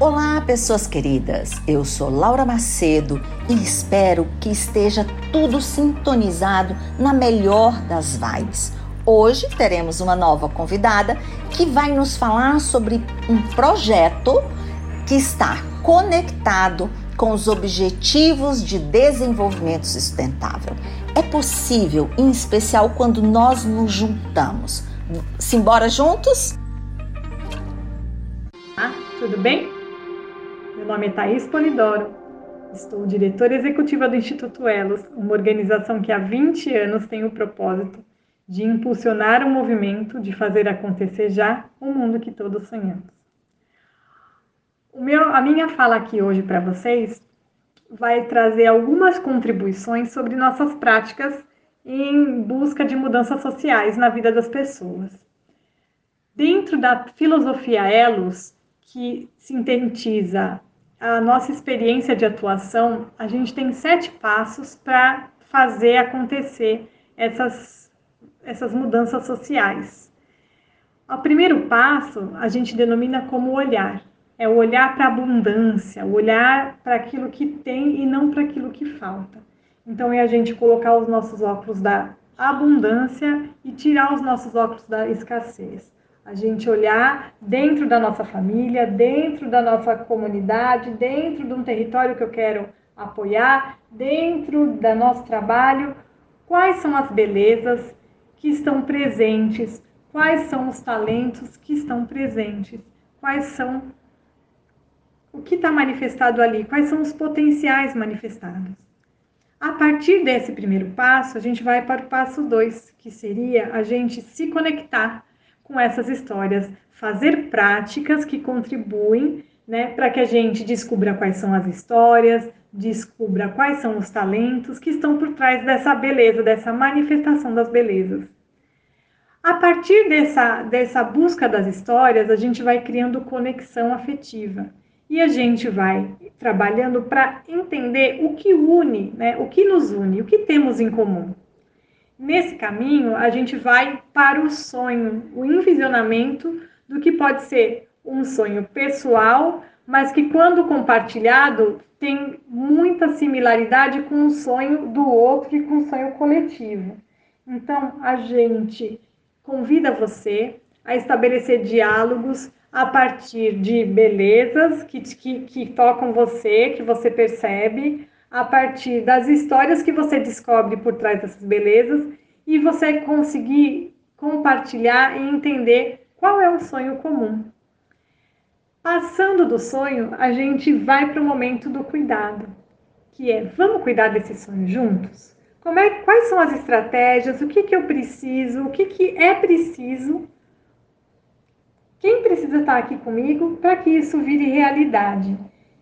Olá, pessoas queridas. Eu sou Laura Macedo e espero que esteja tudo sintonizado na melhor das vibes. Hoje teremos uma nova convidada que vai nos falar sobre um projeto que está conectado com os Objetivos de Desenvolvimento Sustentável. É possível, em especial quando nós nos juntamos. Simbora juntos? Ah, tudo bem? Meu nome é Thaís Polidoro. Estou diretora executiva do Instituto Elos, uma organização que há 20 anos tem o propósito de impulsionar o movimento de fazer acontecer já o mundo que todos sonhamos. Meu, a minha fala aqui hoje para vocês vai trazer algumas contribuições sobre nossas práticas em busca de mudanças sociais na vida das pessoas. Dentro da filosofia Elos, que sintetiza a nossa experiência de atuação, a gente tem sete passos para fazer acontecer essas, essas mudanças sociais. O primeiro passo a gente denomina como olhar. É o olhar para a abundância, o olhar para aquilo que tem e não para aquilo que falta. Então é a gente colocar os nossos óculos da abundância e tirar os nossos óculos da escassez a gente olhar dentro da nossa família, dentro da nossa comunidade, dentro de um território que eu quero apoiar, dentro do nosso trabalho, quais são as belezas que estão presentes, quais são os talentos que estão presentes, quais são o que está manifestado ali, quais são os potenciais manifestados. A partir desse primeiro passo, a gente vai para o passo 2, que seria a gente se conectar com essas histórias, fazer práticas que contribuem né, para que a gente descubra quais são as histórias, descubra quais são os talentos que estão por trás dessa beleza, dessa manifestação das belezas. A partir dessa, dessa busca das histórias, a gente vai criando conexão afetiva e a gente vai trabalhando para entender o que une, né, o que nos une, o que temos em comum. Nesse caminho, a gente vai para o sonho, o envisionamento do que pode ser um sonho pessoal, mas que, quando compartilhado, tem muita similaridade com o sonho do outro e com o sonho coletivo. Então, a gente convida você a estabelecer diálogos a partir de belezas que, que, que tocam você, que você percebe, a partir das histórias que você descobre por trás dessas belezas e você conseguir compartilhar e entender qual é o sonho comum. Passando do sonho, a gente vai para o momento do cuidado, que é vamos cuidar desse sonho juntos? Como é, quais são as estratégias? O que, que eu preciso? O que, que é preciso? Quem precisa estar aqui comigo para que isso vire realidade?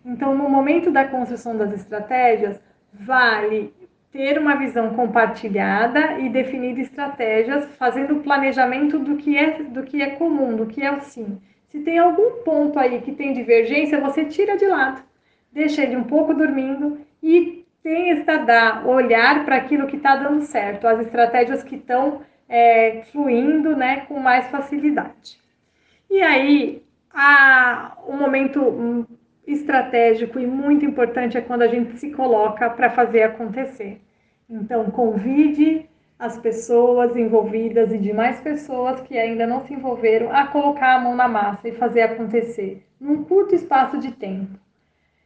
Então, no momento da construção das estratégias, vale ter uma visão compartilhada e definir estratégias, fazendo o planejamento do que é do que é comum, do que é o sim. Se tem algum ponto aí que tem divergência, você tira de lado, deixa ele um pouco dormindo e tenta dar olhar para aquilo que está dando certo, as estratégias que estão é, fluindo, né, com mais facilidade. E aí, a, o momento estratégico e muito importante é quando a gente se coloca para fazer acontecer. Então, convide as pessoas envolvidas e demais pessoas que ainda não se envolveram a colocar a mão na massa e fazer acontecer num curto espaço de tempo.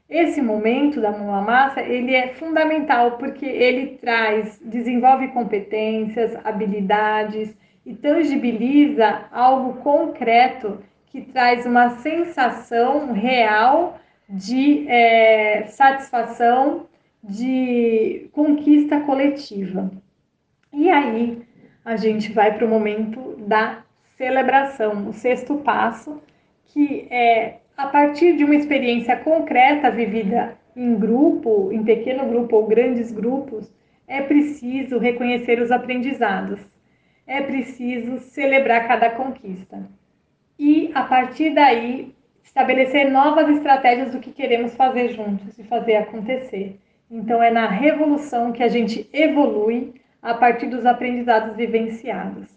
Esse momento da mão na massa, ele é fundamental porque ele traz, desenvolve competências, habilidades e tangibiliza algo concreto que traz uma sensação real de é, satisfação, de conquista coletiva. E aí a gente vai para o momento da celebração, o sexto passo, que é a partir de uma experiência concreta vivida em grupo, em pequeno grupo ou grandes grupos, é preciso reconhecer os aprendizados, é preciso celebrar cada conquista. E a partir daí estabelecer novas estratégias do que queremos fazer juntos e fazer acontecer. Então, é na revolução que a gente evolui a partir dos aprendizados vivenciados.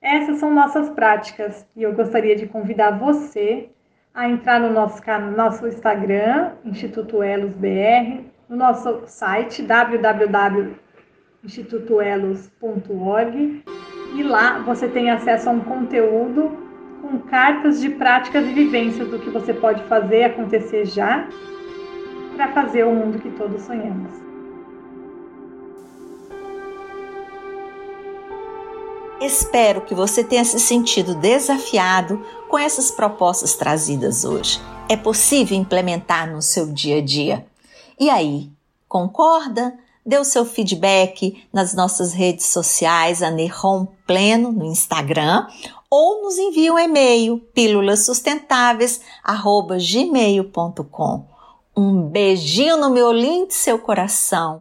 Essas são nossas práticas e eu gostaria de convidar você a entrar no nosso, nosso Instagram, Instituto Elos BR, no nosso site www.institutoelos.org e lá você tem acesso a um conteúdo com cartas de práticas e vivências do que você pode fazer acontecer já para fazer o mundo que todos sonhamos. Espero que você tenha se sentido desafiado com essas propostas trazidas hoje. É possível implementar no seu dia a dia. E aí, concorda? Dê o seu feedback nas nossas redes sociais, a Nerrom Pleno no Instagram, ou nos envie um e-mail pílulassustentáveis@gmail.com. Um beijinho no meu lindo seu coração